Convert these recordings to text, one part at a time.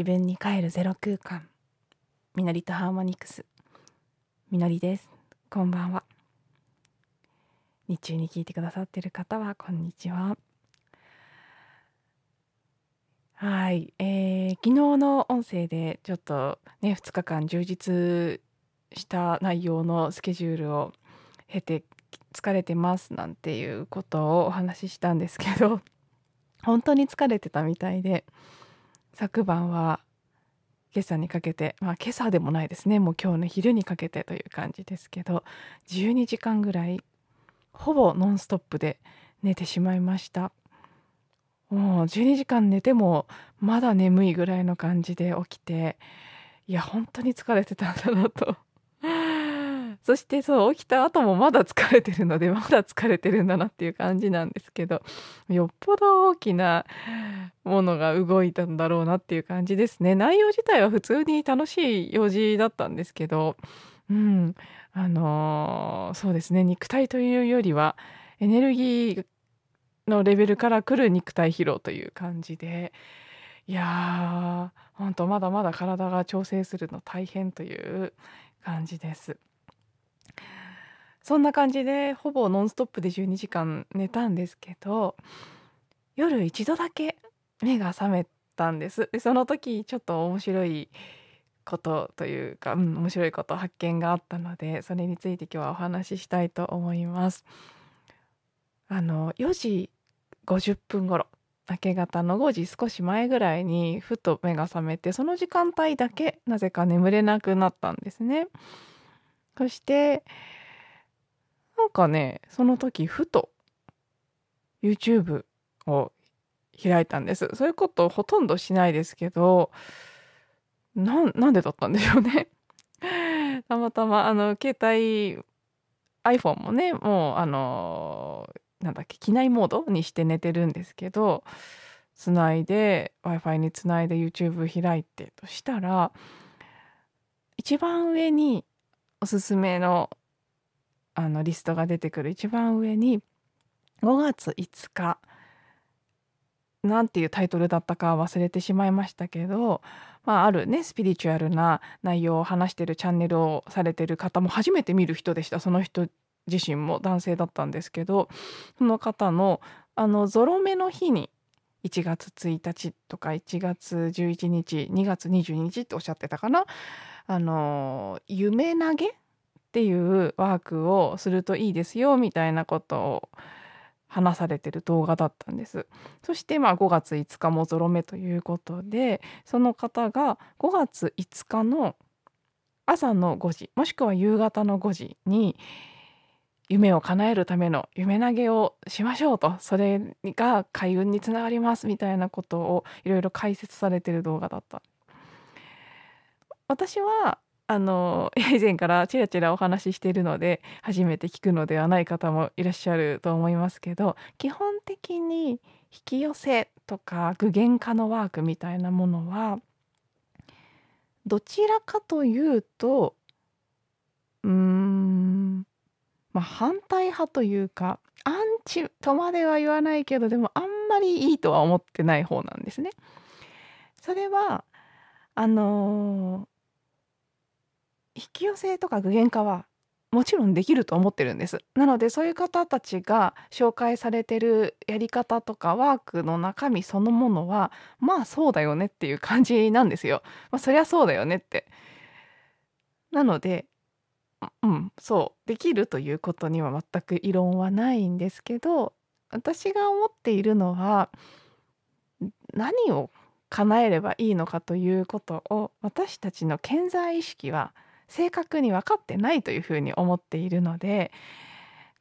自分に帰るゼロ空間。みのりとハーモニクス。みのりです。こんばんは。日中に聞いてくださっている方はこんにちは。はい、えー、昨日の音声でちょっとね2日間充実した内容のスケジュールを経て疲れてますなんていうことをお話ししたんですけど本当に疲れてたみたいで昨晩は今朝にかけてまあ今朝でもないですね。もう今日の昼にかけてという感じですけど12時間ぐらいほぼノンストップで寝てしまいました。もう12時間寝てもまだ眠いぐらいの感じで起きていや本当に疲れてたんだなとそしてそう起きた後もまだ疲れてるのでまだ疲れてるんだなっていう感じなんですけどよっぽど大きなものが動いたんだろうなっていう感じですね。内容自体は普通に楽しい用事だったんですけどうんあのー、そうですね。肉体というよりはエネルギーのレベルから来る肉体疲労という感じで。いやーほんとまだまだ体が調整するの大変という感じです。そんな感じでほぼノンストップで12時間寝たんですけど夜一度だけ目が覚めたんです。でその時ちょっと面白いことというか、うん、面白いこと発見があったのでそれについて今日はお話ししたいと思います。あの4時50分頃明け方の5時少し前ぐらいにふと目が覚めてその時間帯だけなぜか眠れなくなったんですね。そしてなんかねその時ふと YouTube を開いたんです。そういうことをほとんどしないですけどなんでだったんでしょうね。たまたまあの携帯 iPhone もねもうあのなんだっけ機内モードにして寝てるんですけどつないで w i f i につないで YouTube 開いてとしたら一番上におすすめのあのリストが出てくる一番上に5月5日なんていうタイトルだったか忘れてしまいましたけど、まあ、あるねスピリチュアルな内容を話してるチャンネルをされてる方も初めて見る人でした。その人自身も男性だったんですけどその方のあのゾロ目の日に1月1日とか1月11日2月22日っておっしゃってたかな？あの夢投げっていうワークをするといいですよみたいなことを話されてる動画だったんです。そしてまあ5月5日もゾロ目ということでその方が5月5日の朝の5時もしくは夕方の5時に夢を叶えるための夢投げをしましょうと。それが開運につながりますみたいなことをいろいろ解説されてる動画だった。私はあの以前からちらちらお話ししているので初めて聞くのではない方もいらっしゃると思いますけど基本的に引き寄せとか具現化のワークみたいなものはどちらかというとうーんまあ反対派というかアンチとまでは言わないけどでもあんまりいいとは思ってない方なんですね。それはあの引き寄せとか具現化はもちろんできると思ってるんです。なのでそういう方たちが紹介されてるやり方とかワークの中身そのものはまあそうだよねっていう感じなんですよ。まあ、そりゃそうだよねって。なのでうんそうできるということには全く異論はないんですけど私が思っているのは何を叶えればいいのかということを私たちの健在意識は正確に分かってないというふうに思っているので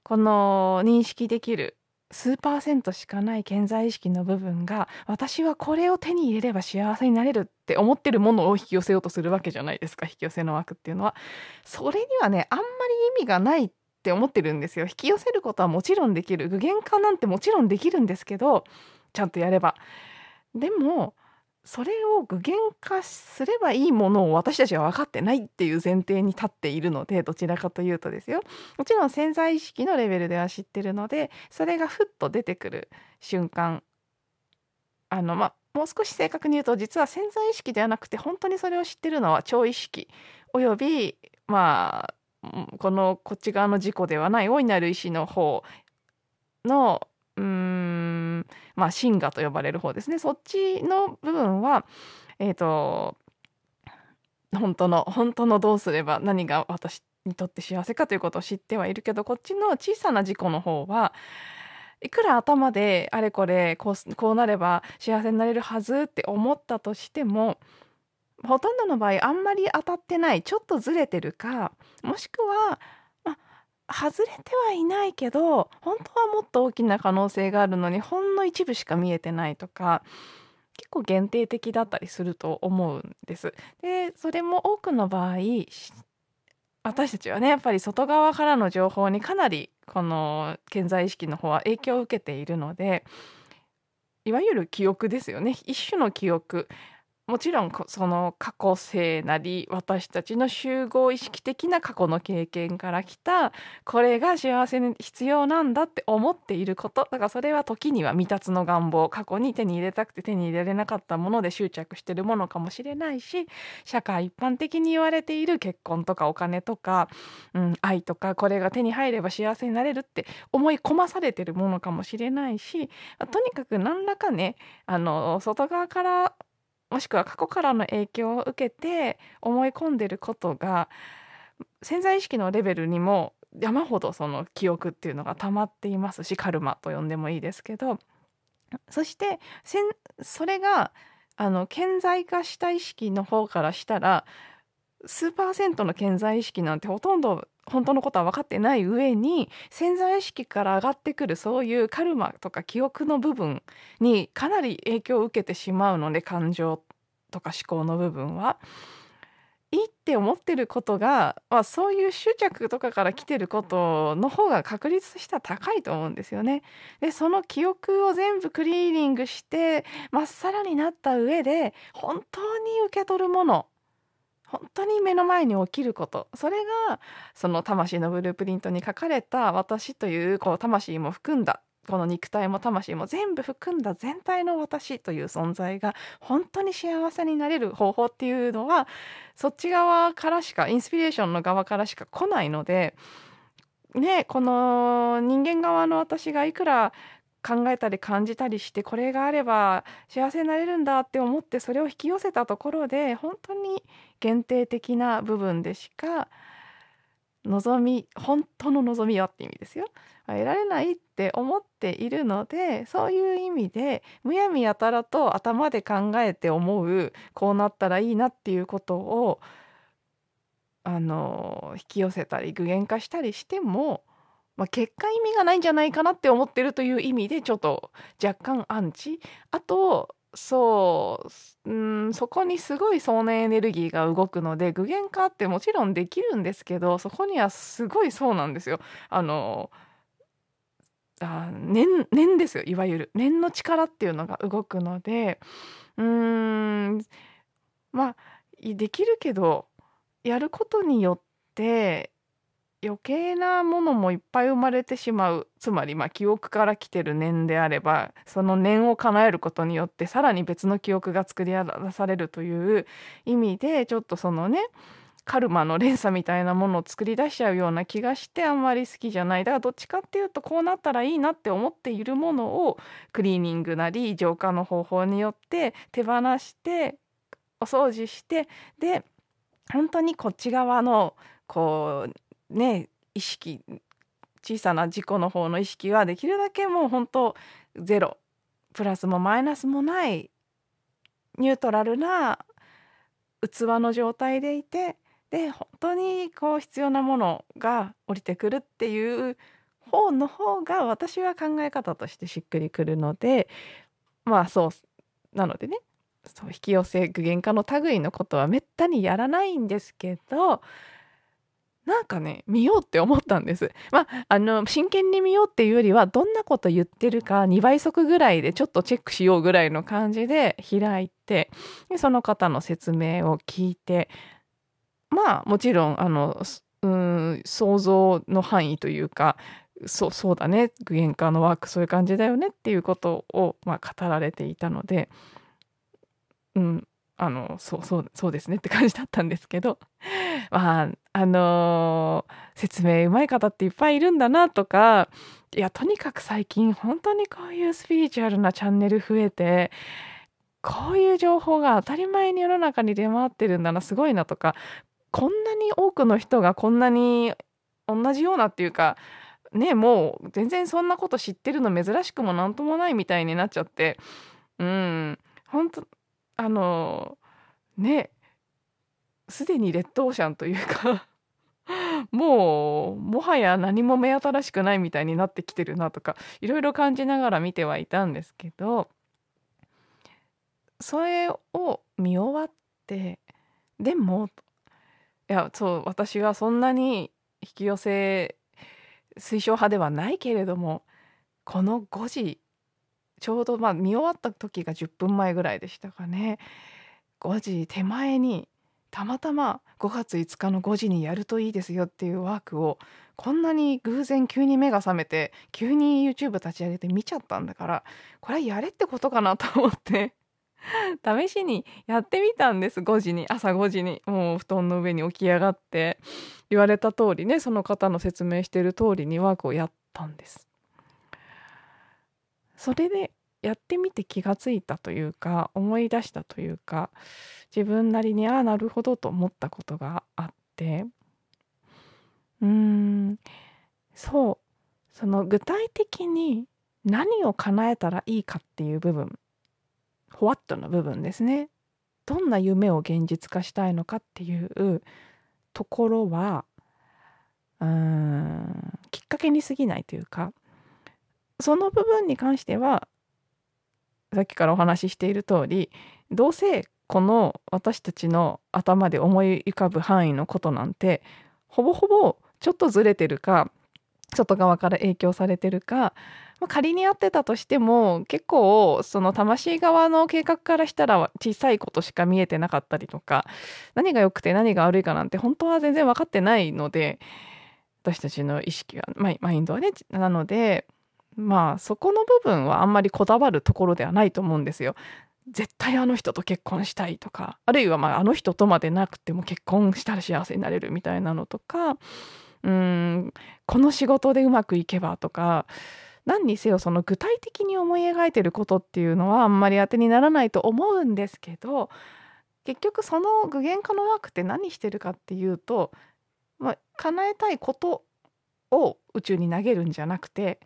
この認識できる数パーセントしかない健在意識の部分が私はこれを手に入れれば幸せになれるって思ってるものを引き寄せようとするわけじゃないですか引き寄せの枠っていうのは。それにはねあんまり意味がないって思ってるんですよ。引き寄せることはもちろんできる。具現化なんてもちろんできるんですけどちゃんとやれば。でもそれを具現化すればいいものを私たちは分かってないっていう前提に立っているのでどちらかというとですよ。もちろん潜在意識のレベルでは知ってるのでそれがふっと出てくる瞬間。あのまもう少し正確に言うと実は潜在意識ではなくて本当にそれを知ってるのは超意識。およびまあこのこっち側の事故ではない大いなる意志の方のうーんまあ真我と呼ばれる方ですね。そっちの部分はえっ、ー、と本当の本当のどうすれば何が私にとって幸せかということを知ってはいるけどこっちの小さな事故の方はいくら頭であれこれこうこうなれば幸せになれるはずって思ったとしてもほとんどの場合あんまり当たってないちょっとずれてるかもしくは、外れてはいないけど本当はもっと大きな可能性があるのにほんの一部しか見えてないとか結構限定的だったりすると思うんです。でそれも多くの場合私たちはねやっぱり外側からの情報にかなりこの健在意識の方は影響を受けているのでいわゆる記憶ですよね一種の記憶もちろんその過去性なり私たちの集合意識的な過去の経験から来たこれが幸せに必要なんだって思っていること。だからそれは時には未達の願望過去に手に入れたくて手に入れられなかったもので執着してるものかもしれないし社会一般的に言われている結婚とかお金とか、うん、愛とかこれが手に入れば幸せになれるって思い込まされてるものかもしれないしとにかく何らかねあの外側からもしくは過去からの影響を受けて思い込んでることが潜在意識のレベルにも山ほどその記憶っていうのが溜まっていますしカルマと呼んでもいいですけどそしてそれがあの顕在化した意識の方からしたら数パーセントの顕在意識なんてほとんど本当のことは分かってない上に潜在意識から上がってくるそういうカルマとか記憶の部分にかなり影響を受けてしまうので感情とか思考の部分は。いいって思ってることが、まあ、そういう執着とかから来てることの方が確率としては高いと思うんですよね。でその記憶を全部クリーニングしてまっさらになった上で本当に受け取るもの本当に目の前に起きること。それがその魂のブループリントに書かれた私というこう魂も含んだこの肉体も魂も全部含んだ全体の私という存在が本当に幸せになれる方法っていうのはそっち側からしかインスピレーションの側からしか来ないのでねこの人間側の私がいくら考えたり感じたりしてこれがあれば幸せになれるんだって思ってそれを引き寄せたところで本当に限定的な部分でしか望み本当の望みはって意味ですよ。得られないって思っているのでそういう意味でむやみやたらと頭で考えて思うこうなったらいいなっていうことをあの引き寄せたり具現化したりしてもまあ、結果意味がないんじゃないかなって思ってるという意味でちょっと若干アンチ。あとそううんそこにすごいそのエネルギーが動くので具現化ってもちろんできるんですけどそこにはすごいそうなんですよ。あのあ念念ですよいわゆる。念の力っていうのが動くので。うーんまあできるけどやることによって余計なものもいっぱい生まれてしまう。つまりまあ記憶から来てる念であればその念を叶えることによってさらに別の記憶が作り出されるという意味でちょっとそのねカルマの連鎖みたいなものを作り出しちゃうような気がしてあんまり好きじゃない。だからどっちかっていうとこうなったらいいなって思っているものをクリーニングなり浄化の方法によって手放してお掃除してで本当にこっち側のこうね意識小さな事故の方の意識はできるだけもう本当ゼロ。プラスもマイナスもないニュートラルな器の状態でいてで本当にこう必要なものが降りてくるっていう方の方が私は考え方としてしっくりくるのでまあそうなのでねそう引き寄せ具現化の類のことはめったにやらないんですけどなんかね見ようって思ったんです。まああの真剣に見ようっていうよりはどんなこと言ってるか2倍速ぐらいでちょっとチェックしようぐらいの感じで開いてでその方の説明を聞いてまあもちろんあのうん想像の範囲というかそうそうだね具現化のワークそういう感じだよねっていうことを、まあ、語られていたのでうんあのそうそうそうですねって感じだったんですけど。まああのー、説明うまい方っていっぱいいるんだなとかいやとにかく最近本当にこういうスピリチュアルなチャンネル増えてこういう情報が当たり前に世の中に出回ってるんだなすごいなとかこんなに多くの人がこんなに同じようなっていうかねもう全然そんなこと知ってるの珍しくもなんともないみたいになっちゃって。うん。本当あのねすでにレッドオーシャンというか もうもはや何も目新しくないみたいになってきてるなとかいろいろ感じながら見てはいたんですけどそれを見終わってでもいやそう私はそんなに引き寄せ推奨派ではないけれどもこの5時ちょうどまあ見終わった時が10分前ぐらいでしたかね。5時手前にたまたま5月5日の5時にやるといいですよっていうワークをこんなに偶然急に目が覚めて急に YouTube 立ち上げて見ちゃったんだからこれはやれってことかなと思って試しにやってみたんです。5時に朝5時にもう布団の上に起き上がって言われた通りねその方の説明してる通りにワークをやったんです。それでやってみて気がついたというか思い出したというか自分なりにああなるほどと思ったことがあって。うーんそう。その具体的に何を叶えたらいいかっていう部分ホワットの部分ですね。どんな夢を現実化したいのかっていうところはうーんきっかけに過ぎないというかその部分に関してはさっきからお話ししている通りどうせこの私たちの頭で思い浮かぶ範囲のことなんてほぼほぼちょっとずれてるか外側から影響されてるか、まあ、仮にやってたとしても結構その魂側の計画からしたら小さいことしか見えてなかったりとか何が良くて何が悪いかなんて本当は全然分かってないので私たちの意識はマインドはねなのでまあそこの部分はあんまりこだわるところではないと思うんですよ。絶対あの人と結婚したいとかあるいはまああの人とまでなくても結婚したら幸せになれるみたいなのとかうんこの仕事でうまくいけばとか何にせよその具体的に思い描いてることっていうのはあんまり当てにならないと思うんですけど結局その具現化のワークって何してるかっていうと、まあ、叶えたいことを宇宙に投げるんじゃなくて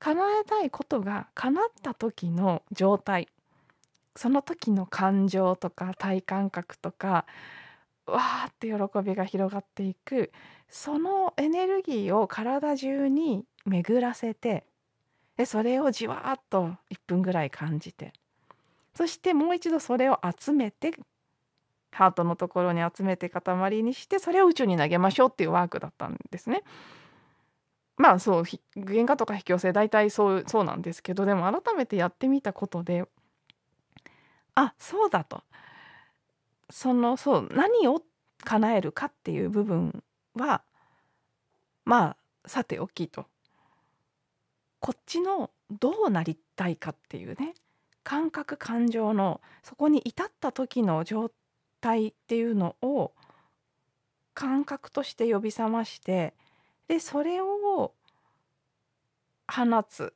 叶えたいことが叶った時の状態。その時の感情とか体感覚とかわーって喜びが広がっていく。そのエネルギーを体中に巡らせてでそれをじわーっと1分ぐらい感じて。そしてもう一度それを集めてハートのところに集めて塊にしてそれを宇宙に投げましょうっていうワークだったんですね。まあそう具現化とか引き寄せ大体そうそうなんですけどでも改めてやってみたことであそうだと。そのそう何を叶えるかっていう部分はまあさておきと。こっちのどうなりたいかっていうね感覚感情のそこに至った時の状態っていうのを感覚として呼び覚ましてでそれを放つ。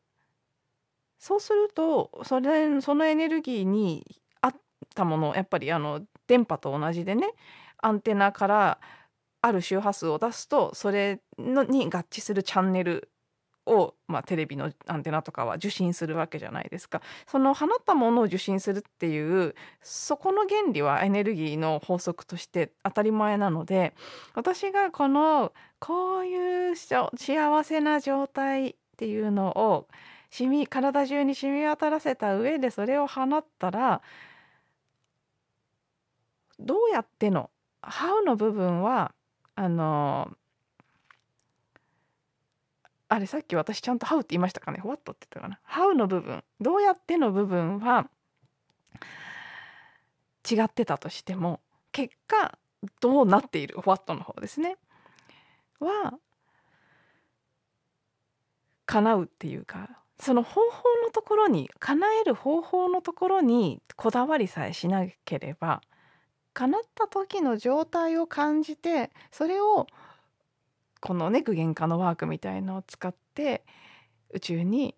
そうするとそれそのエネルギーに合ったものやっぱりあの電波と同じでねアンテナからある周波数を出すとそれのに合致するチャンネルを、まあ、テレビのアンテナとかは受信するわけじゃないですか。その放ったものを受信するっていうそこの原理はエネルギーの法則として当たり前なので私がこのこういう幸せな状態っていうのを染み体中に染み渡らせた上でそれを放ったらどうやっての「How」の部分はあのあれさっき私ちゃんと「How」って言いましたかね「What」って言ったかな「How」の部分どうやっての部分は違ってたとしても結果どうなっている「What」の方ですね。は叶うっていうかその方法のところに叶える方法のところにこだわりさえしなければ叶った時の状態を感じてそれをこのね具現化のワークみたいのを使って宇宙に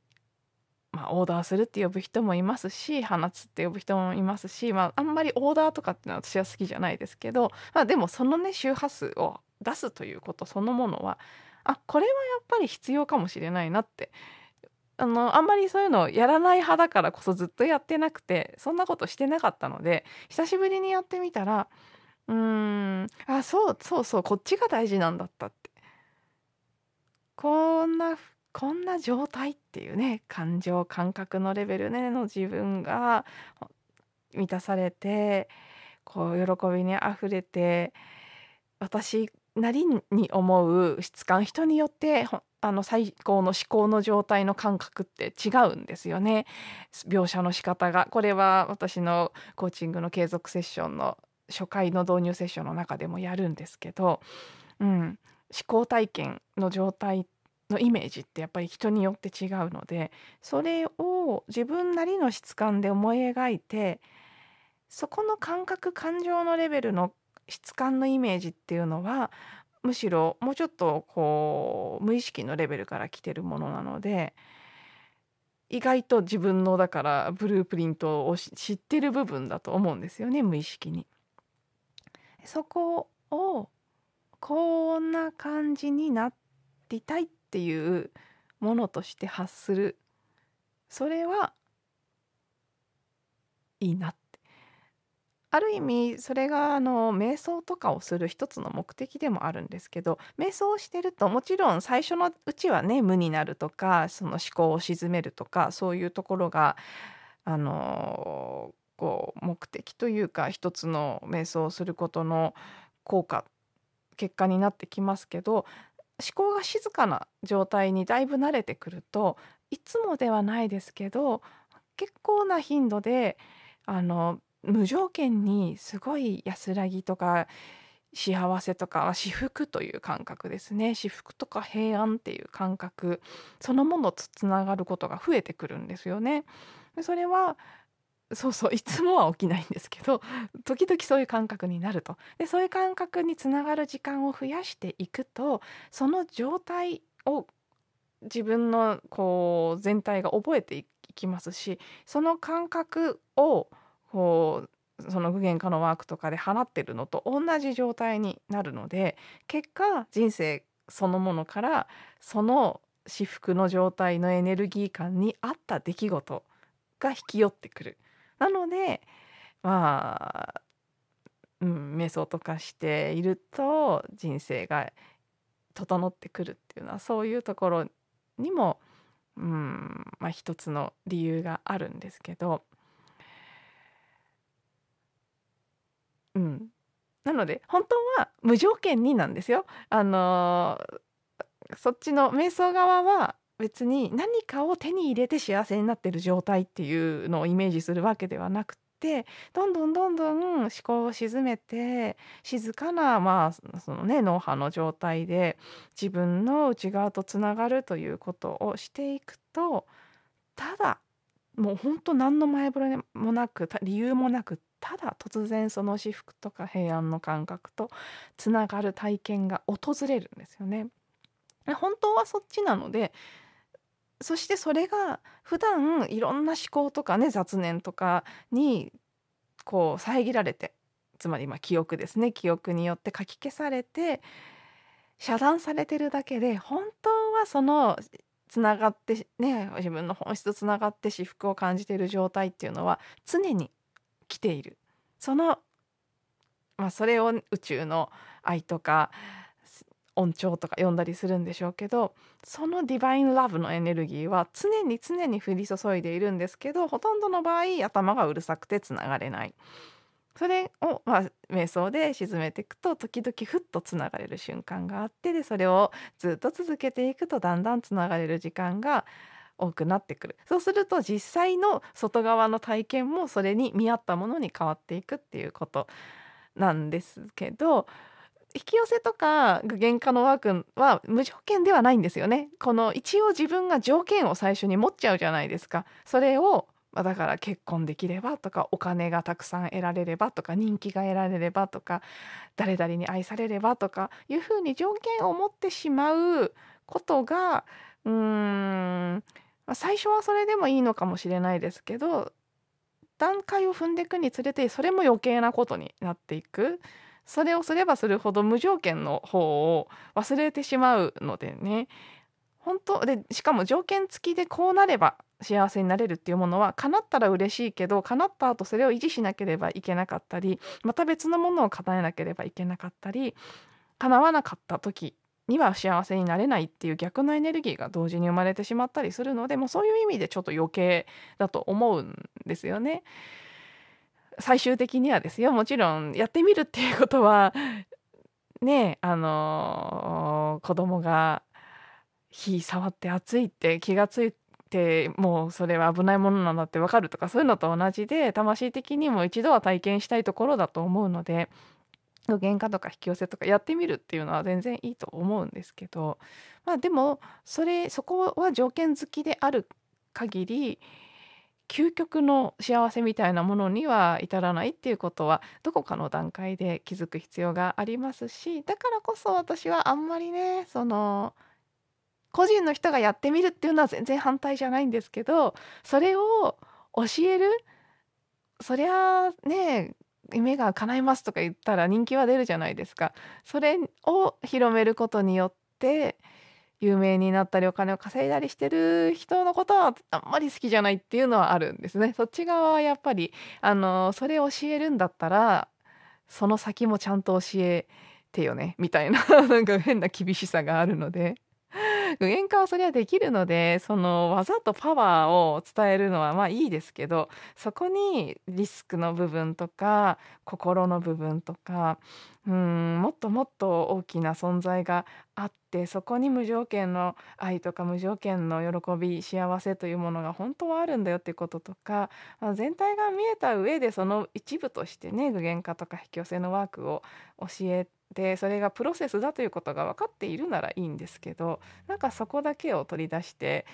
まあ、オーダーするって呼ぶ人もいますし放つって呼ぶ人もいますし、まあ、あんまりオーダーとかっていうのは私は好きじゃないですけど、まあ、でもそのね周波数を出すということそのものはあこれはやっぱり必要かもしれないなって。あのあんまりそういうのをやらない派だからこそずっとやってなくてそんなことしてなかったので久しぶりにやってみたらうーんあそうそうそうこっちが大事なんだったって。こんなこんな状態っていうね感情感覚のレベルねの自分が満たされてこう喜びにあふれて私なりに思う質感人によってあの最高の思考の状態の感覚って違うんですよね。描写の仕方が。これは私のコーチングの継続セッションの初回の導入セッションの中でもやるんですけど、うん、思考体験の状態のイメージってやっぱり人によって違うのでそれを自分なりの質感で思い描いてそこの感覚感情のレベルの質感のイメージっていうのはむしろもうちょっとこう無意識のレベルから来てるものなので意外と自分のだからブループリントを知ってる部分だと思うんですよね無意識に。そこをこんな感じになりたいっていうものとして発するそれはいいなってある意味それがあの瞑想とかをする一つの目的でもあるんですけど瞑想をしてるともちろん最初のうちはね無になるとかその思考を鎮めるとかそういうところがあのこう目的というか一つの瞑想をすることの効果結果になってきますけど思考が静かな状態にだいぶ慣れてくるといつもではないですけど結構な頻度であの無条件にすごい安らぎとか幸せとか至福という感覚ですね至福とか平安っていう感覚そのものとつながることが増えてくるんですよね。それはそうそういつもは起きないんですけど時々そういう感覚になるとでそういう感覚につながる時間を増やしていくとその状態を自分のこう全体が覚えていきますしその感覚をこうその具現化のワークとかで放ってるのと同じ状態になるので結果人生そのものからその至福の状態のエネルギー感に合った出来事が引き寄ってくる。なのでまあ、うん、瞑想とかしていると人生が整ってくるっていうのはそういうところにも、うんまあ、一つの理由があるんですけど、うん、なので本当は無条件になんですよ。あのそっちの瞑想側は別に何かを手に入れて幸せになってる状態っていうのをイメージするわけではなくてどんどんどんどん思考を沈めて静かなまあそのね脳波の状態で自分の内側とつながるということをしていくとただもう本当何の前触れもなく理由もなくただ突然その至福とか平安の感覚とつながる体験が訪れるんですよね。本当はそっちなのでそしてそれが普段いろんな思考とかね雑念とかにこう遮られてつまりま記憶ですね記憶によってかき消されて遮断されてるだけで本当はそのつながってね自分の本質とつながって至福を感じている状態っていうのは常に来ているその、まあ、それを宇宙の愛とか音調とか読んだりするんでしょうけどそのディバインラブのエネルギーは常に常に降り注いでいるんですけどほとんどの場合頭がうるさくてつながれない。それを、まあ、瞑想で沈めていくと時々ふっとつながれる瞬間があってでそれをずっと続けていくとだんだんつながれる時間が多くなってくるそうすると実際の外側の体験もそれに見合ったものに変わっていくっていうことなんですけど引き寄せとか具現化のワークは無条件ではないんですよね。この一応自分が条件を最初に持っちゃうじゃないですか。それを、だから結婚できればとかお金がたくさん得られればとか人気が得られればとか誰々に愛されればとかいうふうに条件を持ってしまうことがうーん、まあ、最初はそれでもいいのかもしれないですけど段階を踏んでいくにつれてそれも余計なことになっていく。それをすればするほど無条件の方を忘れてしまうのでね本当でしかも条件付きでこうなれば幸せになれるっていうものは叶ったら嬉しいけど叶った後それを維持しなければいけなかったりまた別のものを叶えなければいけなかったり叶わなかった時には幸せになれないっていう逆のエネルギーが同時に生まれてしまったりするのでもうそういう意味でちょっと余計だと思うんですよね。最終的にはですよもちろんやってみるっていうことはねあのー、子供が火触って熱いって気がついてもうそれは危ないものなんだって分かるとかそういうのと同じで魂的にも一度は体験したいところだと思うので具現化とか引き寄せとかやってみるっていうのは全然いいと思うんですけどまあでもそれそこは条件付きである限り究極の幸せみたいなものには至らないっていうことはどこかの段階で気づく必要がありますしだからこそ私はあんまりねその個人の人がやってみるっていうのは全然反対じゃないんですけどそれを教えるそりゃあね夢が叶いますとか言ったら人気は出るじゃないですか。それを広めることによって有名になったりお金を稼いだりしてる人のことはあんまり好きじゃないっていうのはあるんですね。そっち側はやっぱりあのそれ教えるんだったらその先もちゃんと教えてよねみたいななんか変な厳しさがあるので具現化はそれはできるのでその技とパワーを伝えるのはまあいいですけどそこにリスクの部分とか心の部分とかうんもっともっと大きな存在があってそこに無条件の愛とか無条件の喜び幸せというものが本当はあるんだよっていうこととか、まあ、全体が見えた上でその一部としてね具現化とか引き寄せのワークを教えでそれがプロセスだということが分かっているならいいんですけどなんかそこだけを取り出して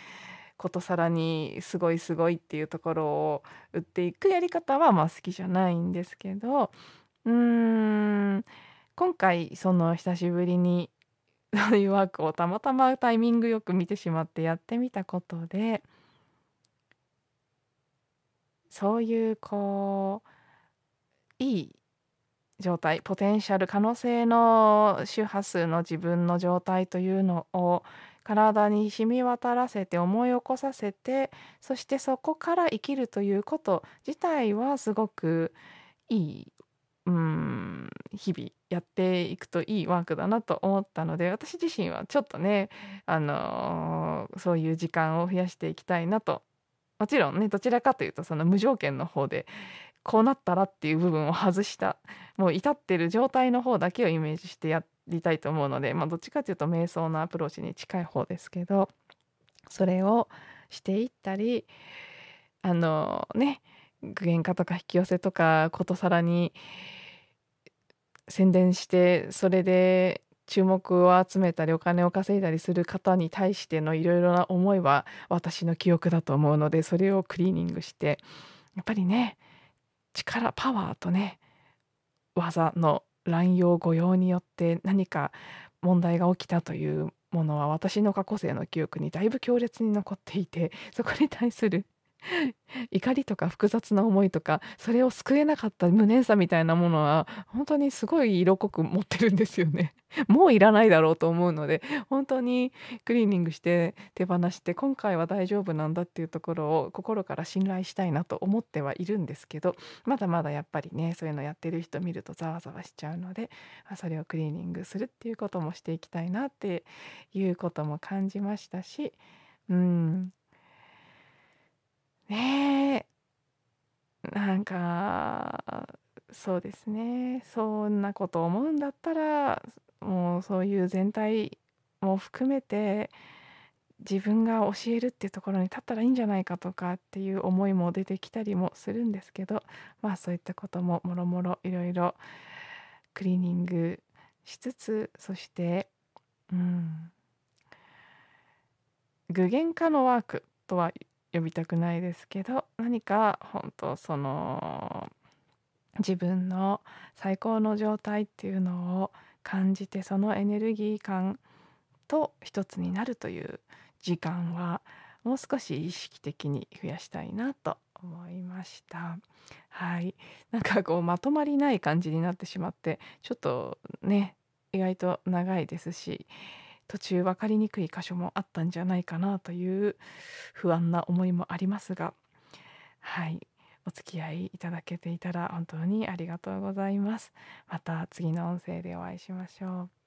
ことさらにすごいすごいっていうところを売っていくやり方はまあ好きじゃないんですけどうーん今回その久しぶりに そういうワークをたまたまタイミングよく見てしまってやってみたことでそういうこういい状態ポテンシャル可能性の周波数の自分の状態というのを体に染み渡らせて思い起こさせてそしてそこから生きるということ自体はすごくいいうん日々やっていくといいワークだなと思ったので私自身はちょっとね、あのー、そういう時間を増やしていきたいなと。もちろんねどちらかというとその無条件の方でこうなったらっていう部分を外したもう至ってる状態の方だけをイメージしてやりたいと思うので、まあ、どっちかというと瞑想のアプローチに近い方ですけどそれをしていったりあのね具現化とか引き寄せとかことさらに宣伝してそれで注目を集めたりお金を稼いだりする方に対してのいろいろな思いは私の記憶だと思うのでそれをクリーニングしてやっぱりね力パワーとね技の乱用誤用によって何か問題が起きたというものは私の過去生の記憶にだいぶ強烈に残っていてそこに対する 怒りとか複雑な思いとかそれを救えなかった無念さみたいなものは本当にすごい色濃く持ってるんですよね。もういらないだろうと思うので本当にクリーニングして手放して今回は大丈夫なんだっていうところを心から信頼したいなと思ってはいるんですけどまだまだやっぱりねそういうのやってる人見るとざわざわしちゃうのでそれをクリーニングするっていうこともしていきたいなっていうことも感じましたしうんねえ。なんか、そうですね。そんなこと思うんだったら、もうそういう全体も含めて、自分が教えるっていうところに立ったらいいんじゃないかとかっていう思いも出てきたりもするんですけど、まあそういったことももろもろいろいろクリーニングしつつそしてうん具現化のワークとは呼びたくないですけど何か本当その自分の最高の状態っていうのを感じてそのエネルギー感と一つになるという時間はもう少し意識的に増やしたいなと思いました。はい。なんかこうまとまりない感じになってしまってちょっとね意外と長いですし途中分かりにくい箇所もあったんじゃないかなという不安な思いもありますがはい。お付き合いいただけていたら本当にありがとうございます。また次の音声でお会いしましょう。